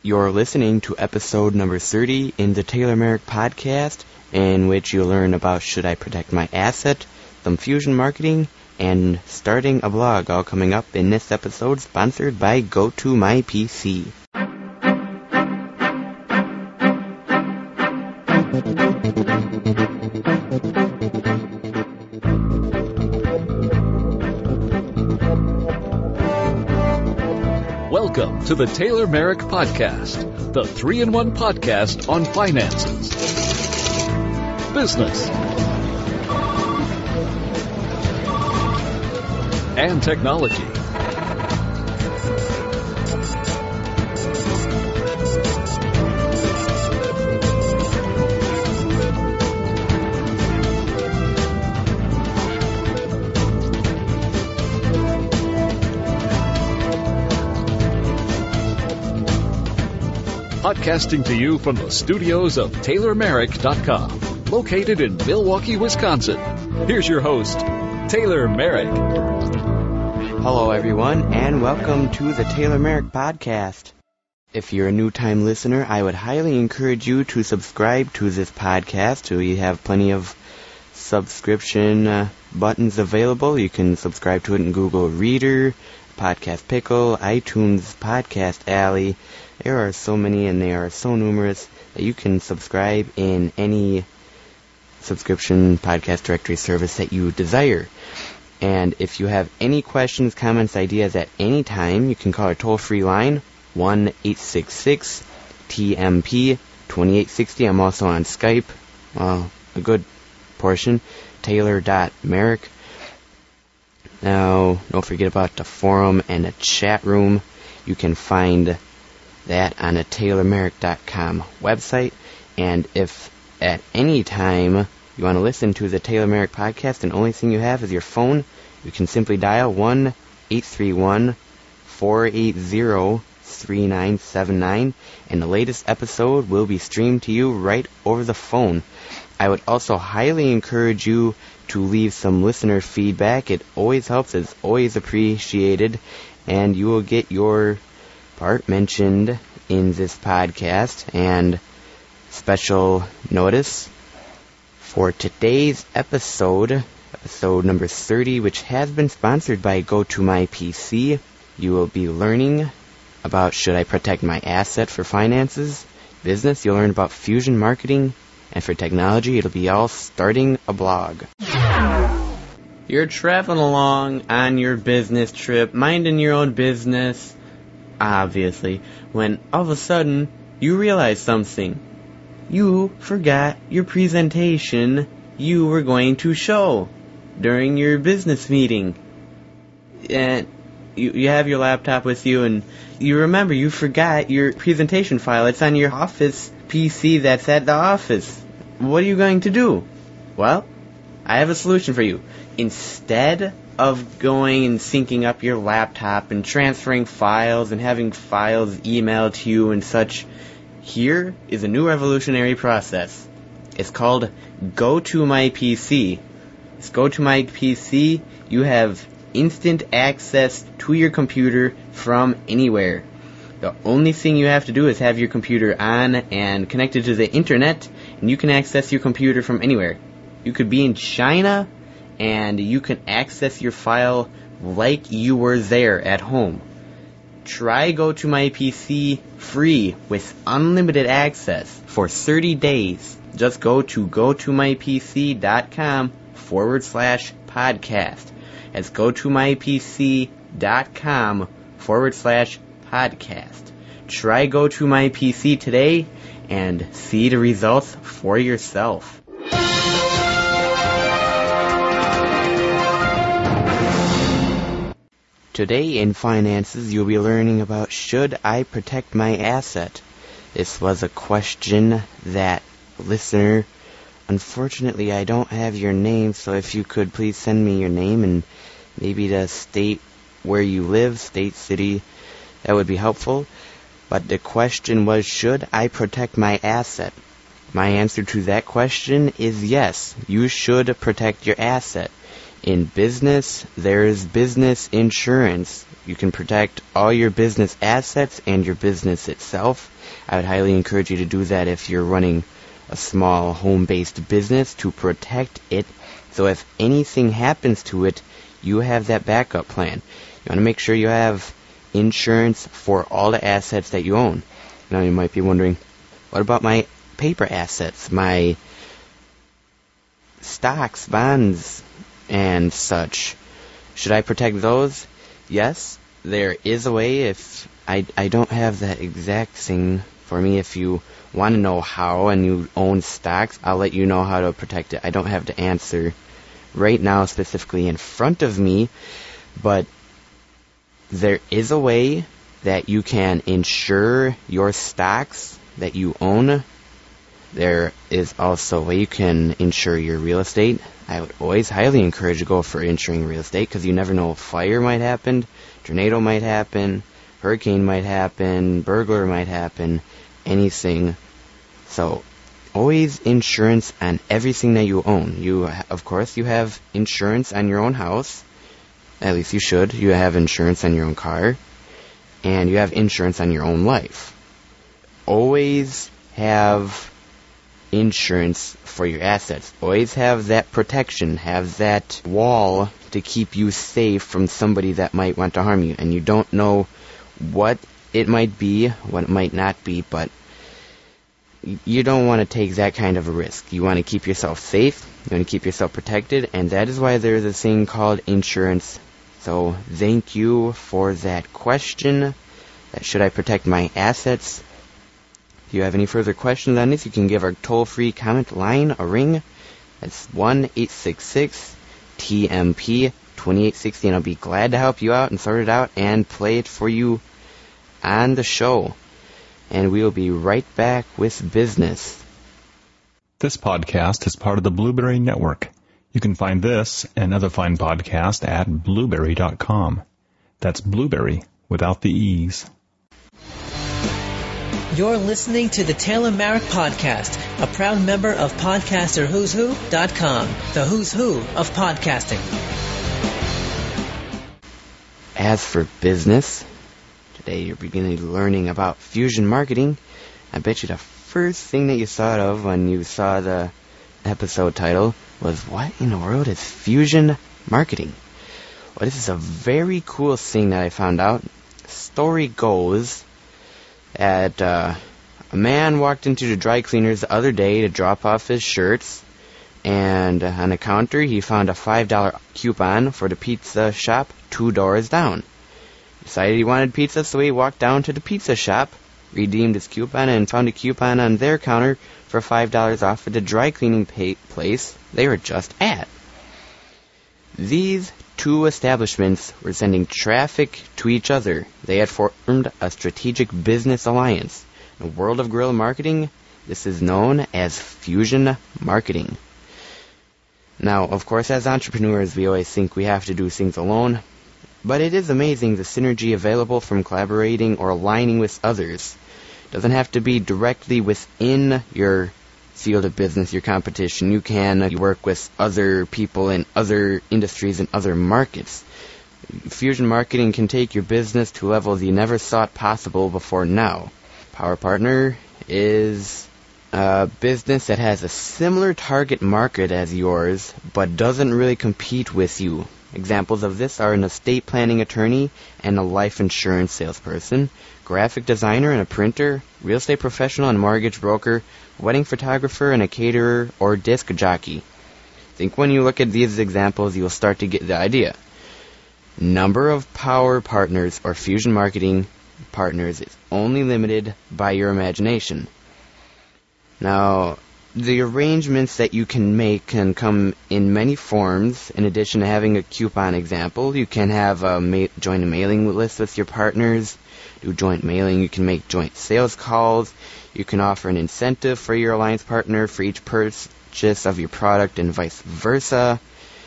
You're listening to episode number 30 in the Taylor Merrick podcast, in which you'll learn about should I protect my asset, some fusion marketing, and starting a blog all coming up in this episode sponsored by GoToMyPC. To the Taylor Merrick Podcast, the three in one podcast on finances, business, and technology. Podcasting to you from the studios of TaylorMerrick.com, located in Milwaukee, Wisconsin. Here's your host, Taylor Merrick. Hello, everyone, and welcome to the Taylor Merrick podcast. If you're a new time listener, I would highly encourage you to subscribe to this podcast. We have plenty of subscription uh, buttons available. You can subscribe to it in Google Reader, Podcast Pickle, iTunes, Podcast Alley. There are so many and they are so numerous that you can subscribe in any subscription podcast directory service that you desire. And if you have any questions, comments, ideas at any time, you can call our toll free line 1 866 TMP 2860. I'm also on Skype, well, a good portion, Taylor.Merrick. Now, don't forget about the forum and the chat room. You can find that on the TaylorMerrick.com website. And if at any time you want to listen to the Taylor Merrick podcast and only thing you have is your phone, you can simply dial 1 831 480 3979 and the latest episode will be streamed to you right over the phone. I would also highly encourage you to leave some listener feedback. It always helps, it's always appreciated, and you will get your part mentioned in this podcast. And special notice for today's episode, episode number 30, which has been sponsored by Go to My PC. you will be learning about should I protect my asset for finances, business, you'll learn about fusion marketing, and for technology, it'll be all starting a blog. You're traveling along on your business trip, minding your own business, obviously, when all of a sudden you realize something. You forgot your presentation you were going to show during your business meeting. And you, you have your laptop with you and you remember you forgot your presentation file. It's on your office PC that's at the office. What are you going to do? Well, I have a solution for you. Instead of going and syncing up your laptop and transferring files and having files emailed to you and such, here is a new revolutionary process. It's called Go to My PC. It's Go to My PC. You have instant access to your computer from anywhere. The only thing you have to do is have your computer on and connected to the internet, and you can access your computer from anywhere. You could be in China, and you can access your file like you were there at home. Try Go to My PC free with unlimited access for 30 days. Just go to gotomypc.com forward slash podcast. That's gotomypc.com forward slash podcast. Try Go to My PC today and see the results for yourself. Today in finances, you'll be learning about should I protect my asset. This was a question that listener. Unfortunately, I don't have your name, so if you could please send me your name and maybe the state where you live, state, city, that would be helpful. But the question was, should I protect my asset? My answer to that question is yes. You should protect your asset. In business, there is business insurance. You can protect all your business assets and your business itself. I would highly encourage you to do that if you're running a small home-based business to protect it. So if anything happens to it, you have that backup plan. You want to make sure you have insurance for all the assets that you own. Now you might be wondering, what about my paper assets, my stocks, bonds, and such? Should I protect those? Yes, there is a way if I, I don't have that exact thing for me. If you want to know how and you own stocks, I'll let you know how to protect it. I don't have the answer right now specifically in front of me, but there is a way that you can insure your stocks that you own. There is also a way you can insure your real estate. I would always highly encourage you to go for insuring real estate because you never know fire might happen, tornado might happen, hurricane might happen, burglar might happen, anything. So always insurance on everything that you own. You, of course, you have insurance on your own house. At least you should. You have insurance on your own car. And you have insurance on your own life. Always have insurance for your assets. Always have that protection. Have that wall to keep you safe from somebody that might want to harm you. And you don't know what it might be, what it might not be, but you don't want to take that kind of a risk. You want to keep yourself safe, you want to keep yourself protected, and that is why there's a thing called insurance. So thank you for that question. Should I protect my assets? If you have any further questions on this, you can give our toll-free comment line a ring. That's 1-866-TMP-2860, and I'll be glad to help you out and sort it out and play it for you on the show and we'll be right back with business. This podcast is part of the Blubrry Network. You can find this and other fine podcasts at blubrry.com. That's blueberry without the E's. You're listening to the Taylor Merrick Podcast, a proud member of PodcasterWho'sWho.com, the who's who of podcasting. As for business, Today you're beginning learning about fusion marketing. I bet you the first thing that you thought of when you saw the episode title was what in the world is fusion marketing? Well, this is a very cool thing that I found out. Story goes that uh, a man walked into the dry cleaners the other day to drop off his shirts, and on the counter he found a $5 coupon for the pizza shop two doors down. Decided he wanted pizza, so he walked down to the pizza shop, redeemed his coupon, and found a coupon on their counter for $5 off at the dry cleaning place they were just at. These two establishments were sending traffic to each other. They had formed a strategic business alliance. In the world of guerrilla marketing, this is known as fusion marketing. Now, of course, as entrepreneurs, we always think we have to do things alone, but it is amazing the synergy available from collaborating or aligning with others. It doesn't have to be directly within your field of business, your competition. You can uh, work with other people in other industries and other markets. Fusion marketing can take your business to levels you never thought possible before now. Power Partner is a business that has a similar target market as yours, but doesn't really compete with you. Examples of this are an estate planning attorney and a life insurance salesperson, graphic designer and a printer, real estate professional and mortgage broker, wedding photographer and a caterer, or disc jockey. I think when you look at these examples, you'll start to get the idea. Number of power partners or fusion marketing partners is only limited by your imagination. Now, the arrangements that you can make can come in many forms. In addition to having a coupon example, you can have a ma- join a mailing list with your partners, do joint mailing. You can make joint sales calls. You can offer an incentive for your alliance partner for each purchase of your product and vice versa.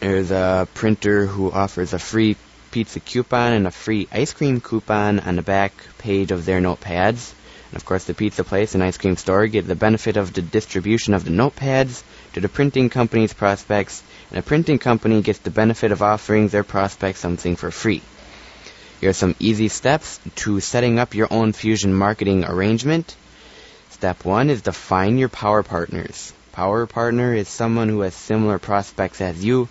There's a printer who offers a free pizza coupon and a free ice cream coupon on the back page of their notepads. And of course, the pizza place and ice cream store get the benefit of the distribution of the notepads to the printing company's prospects, and the printing company gets the benefit of offering their prospects something for free. Here are some easy steps to setting up your own fusion marketing arrangement. Step one is define your power partners. Power partner is someone who has similar prospects as you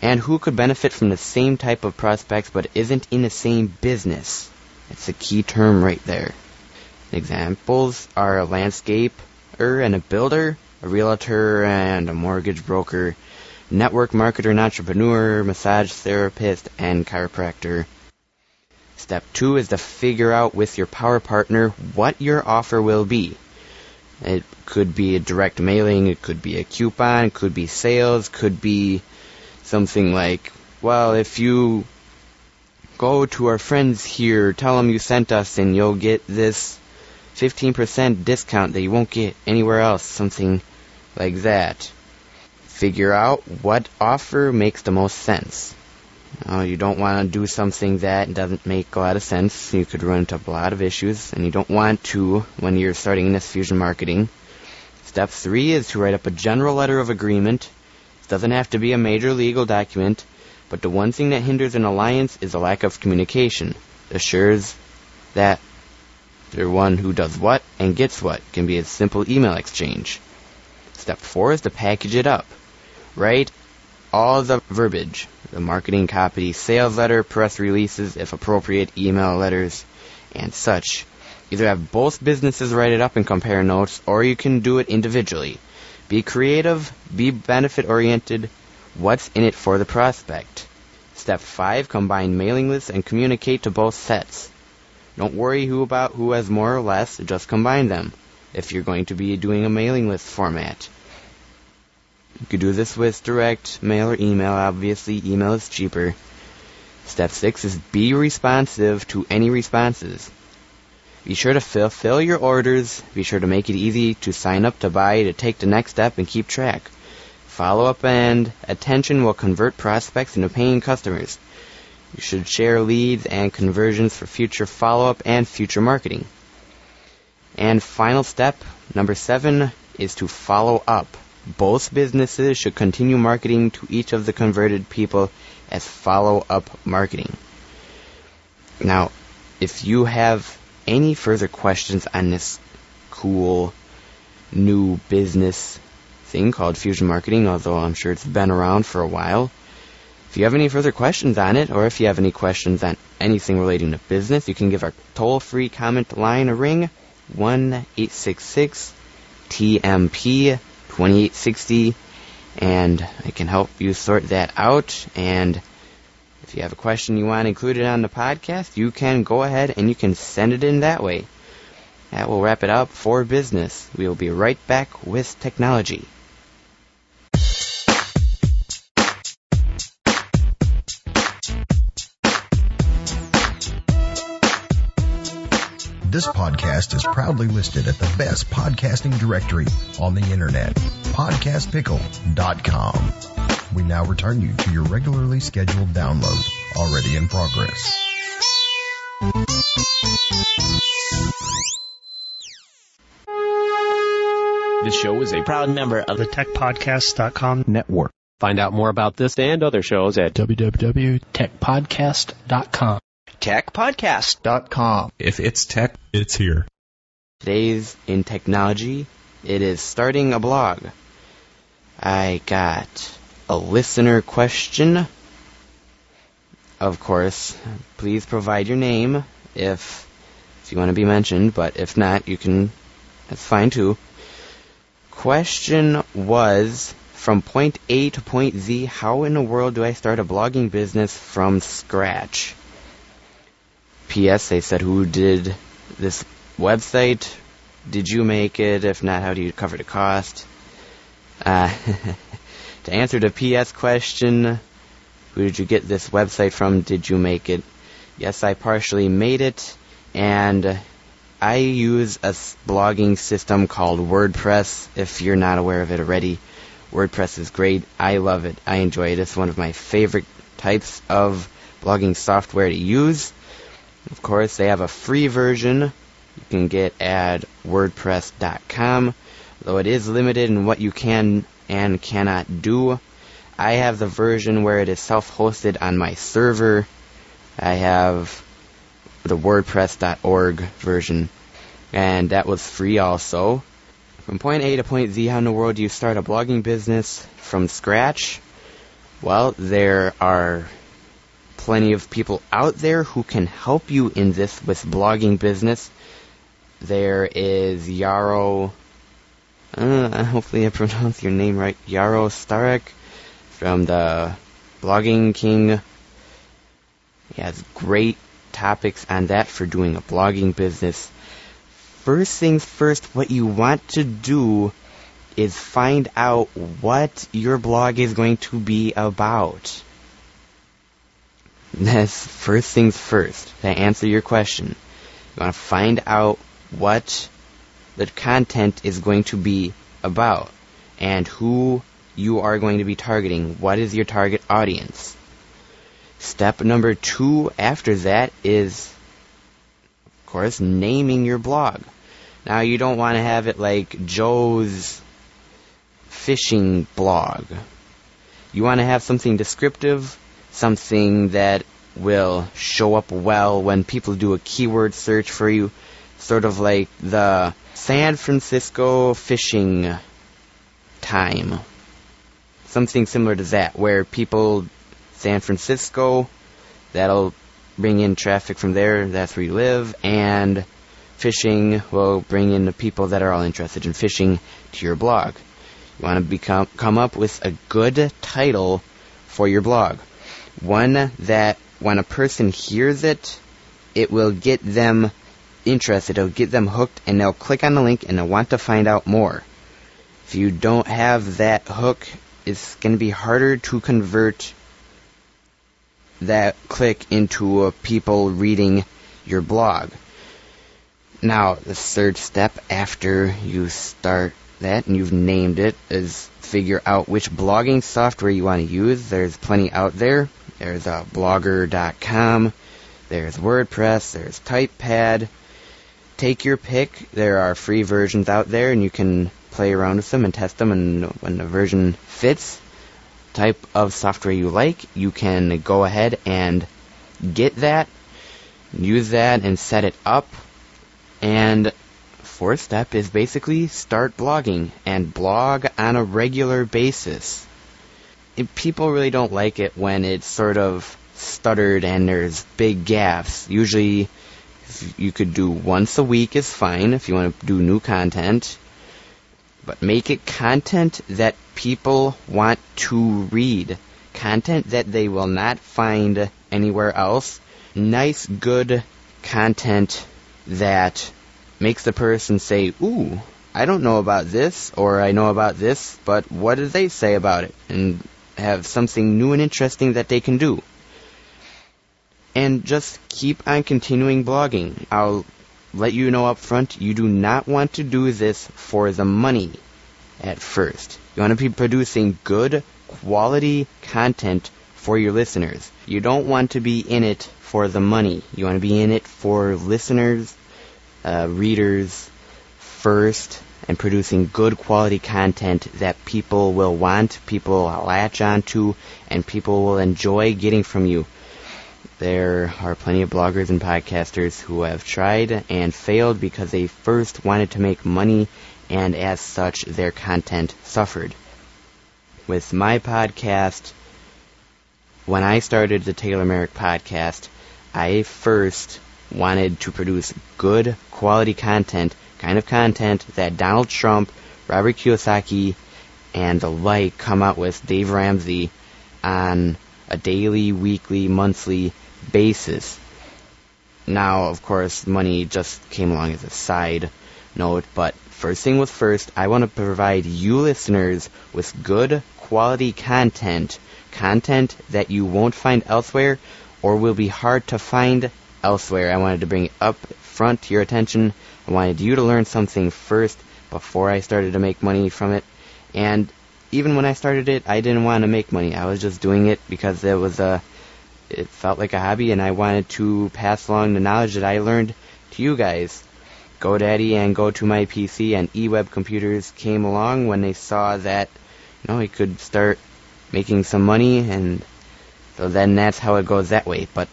and who could benefit from the same type of prospects but isn't in the same business. It's a key term right there. Examples are a landscaper and a builder, a realtor and a mortgage broker, network marketer and entrepreneur, massage therapist, and chiropractor. Step two is to figure out with your power partner what your offer will be. It could be a direct mailing, it could be a coupon, it could be sales, could be something like, well, if you go to our friends here, tell them you sent us, and you'll get this 15% discount that you won't get anywhere else, something like that. Figure out what offer makes the most sense. Uh, you don't want to do something that doesn't make a lot of sense. You could run into a lot of issues, and you don't want to when you're starting this fusion marketing. Step three is to write up a general letter of agreement. It doesn't have to be a major legal document, but the one thing that hinders an alliance is a lack of communication. Assures that the one who does what and gets what can be a simple email exchange. Step four is to package it up. Write all the verbiage, the marketing copy, sales letter, press releases, if appropriate, email letters, and such. Either have both businesses write it up and compare notes, or you can do it individually. Be creative, be benefit oriented, what's in it for the prospect. Step 5, combine mailing lists and communicate to both sets. Don't worry who about who has more or less, just combine them if you're going to be doing a mailing list format. You could do this with direct mail or email. Obviously, email is cheaper. Step 6 is be responsive to any responses. Be sure to fulfill your orders. Be sure to make it easy to sign up, to buy, to take the next step, and keep track. Follow up and attention will convert prospects into paying customers. You should share leads and conversions for future follow up and future marketing. And final step, number seven, is to follow up. Both businesses should continue marketing to each of the converted people as follow up marketing. Now, if you have any further questions on this cool new business thing called fusion marketing, although I'm sure it's been around for a while, if you have any further questions on it, or if you have any questions on anything relating to business, you can give our toll free comment line a ring 1 866 TMP 2860 and I can help you sort that out. And if you have a question you want included on the podcast, you can go ahead and you can send it in that way. That will wrap it up for business. We will be right back with technology. This podcast is proudly listed at the best podcasting directory on the internet, podcastpickle.com. We now return you to your regularly scheduled download, already in progress. This show is a Proud member of the TechPodcast.com network. Find out more about this and other shows at www.techpodcast.com. techpodcast.com. If it's tech, it's here. Today's in technology, it is starting a blog. I got a listener question. Of course, please provide your name if if you want to be mentioned, but if not, you can that's fine too. Question was from point A to point Z, how in the world do I start a blogging business from scratch? P.S. They said, who did this website? Did you make it? If not, how do you cover the cost? Uh, to answer the P.S. question, who did you get this website from? Did you make it? Yes, I partially made it, and I use a blogging system called WordPress. If you're not aware of it already, WordPress is great. I love it. I enjoy it. It's one of my favorite types of blogging software to use. Of course, they have a free version you can get at WordPress.com, though it is limited in what you can and cannot do. I have the version where it is self-hosted on my server. I have the WordPress.org version, and that was free also. From point A to point Z, how in the world do you start a blogging business from scratch? Well, there are plenty of people out there who can help you in this with blogging business. There is Yaro, uh, hopefully I pronounced your name right, Yaro Starak from the Blogging King. He has great topics on that for doing a blogging business. First things first, what you want to do is find out what your blog is going to be about. That's first things first. To answer your question, you want to find out what the content is going to be about and who you are going to be targeting. What is your target audience? Step number two after that is, of course, naming your blog. Now, you don't want to have it like Joe's fishing blog. You want to have something descriptive, something that will show up well when people do a keyword search for you, sort of like the San Francisco fishing time. Something similar to that, where people, San Francisco, that'll bring in traffic from there, that's where you live, and fishing will bring in the people that are all interested in fishing to your blog. You want to become come up with a good title for your blog. One that when a person hears it, it will get them interested, it'll get them hooked, and they'll click on the link and they'll want to find out more. If you don't have that hook, it's going to be harder to convert that click into people reading your blog. Now, the third step after you start that and you've named it is figure out which blogging software you want to use. There's plenty out there. There's uh, blogger.com, there's WordPress, there's TypePad. Take your pick. There are free versions out there and you can play around with them and test them and when the version fits type of software you like, you can go ahead and get that, use that and set it up. And fourth step is basically start blogging and blog on a regular basis. It, people really don't like it when it's sort of stuttered and there's big gaps. Usually, you could do once a week is fine if you want to do new content. But make it content that people want to read. Content that they will not find anywhere else. Nice, good content that makes the person say, ooh, I don't know about this, or I know about this, but what do they say about it? And have something new and interesting that they can do. And just keep on continuing blogging. I'll let you know up front, you do not want to do this for the money at first. You want to be producing good quality content for your listeners. You don't want to be in it for the money. You want to be in it for listeners, uh, readers first, and producing good quality content that people will want, people will latch onto, and people will enjoy getting from you. There are plenty of bloggers and podcasters who have tried and failed because they first wanted to make money and as such their content suffered. With my podcast, when I started the Taylor Merrick podcast, I first wanted to produce good quality content, kind of content that Donald Trump, Robert Kiyosaki, and the like come out with Dave Ramsey on a daily, weekly, monthly basis. Now, of course, money just came along as a side note, but first thing was first, I want to provide you listeners with good quality content, content that you won't find elsewhere or will be hard to find elsewhere. I wanted to bring it up front to your attention. I wanted you to learn something first before I started to make money from it. And even when I started it, I didn't want to make money. I was just doing it because it was a, it felt like a hobby, and I wanted to pass along the knowledge that I learned to you guys. GoDaddy and GoToMyPC and eWeb computers came along when they saw that, you know, we could start making some money, and so then that's how it goes that way. But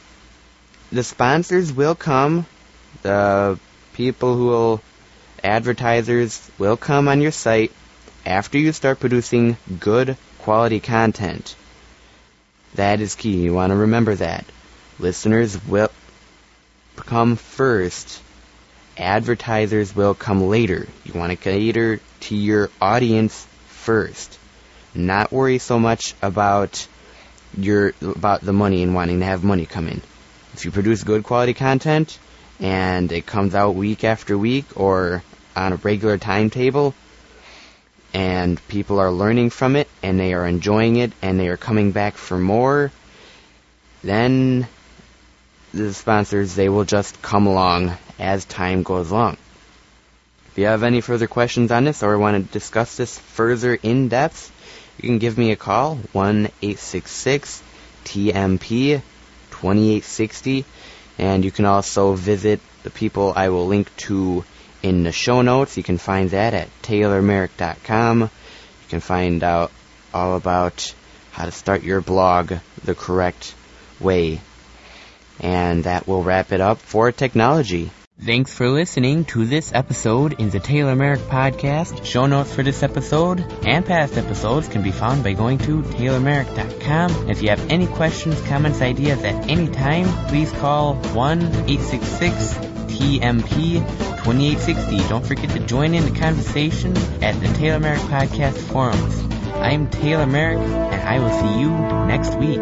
the sponsors will come. The people who will, advertisers will come on your site after you start producing good quality content. That is key. You want to remember that. Listeners will come first. Advertisers will come later. You want to cater to your audience first. Not worry so much about your about the money and wanting to have money come in. If you produce good quality content and it comes out week after week or on a regular timetable and people are learning from it and they are enjoying it and they are coming back for more, then the sponsors they will just come along as time goes along. If you have any further questions on this or want to discuss this further in depth, you can give me a call, 1 866 TMP 2860. And you can also visit the people I will link to in the show notes. You can find that at taylormerrick.com. You can find out all about how to start your blog the correct way. And that will wrap it up for technology. Thanks for listening to this episode in the Taylor Merrick Podcast. Show notes for this episode and past episodes can be found by going to taylormerrick.com. If you have any questions, comments, ideas at any time, please call 1-866-TMP-2860. Don't forget to join in the conversation at the Taylor Merrick Podcast forums. I'm Taylor Merrick, and I will see you next week.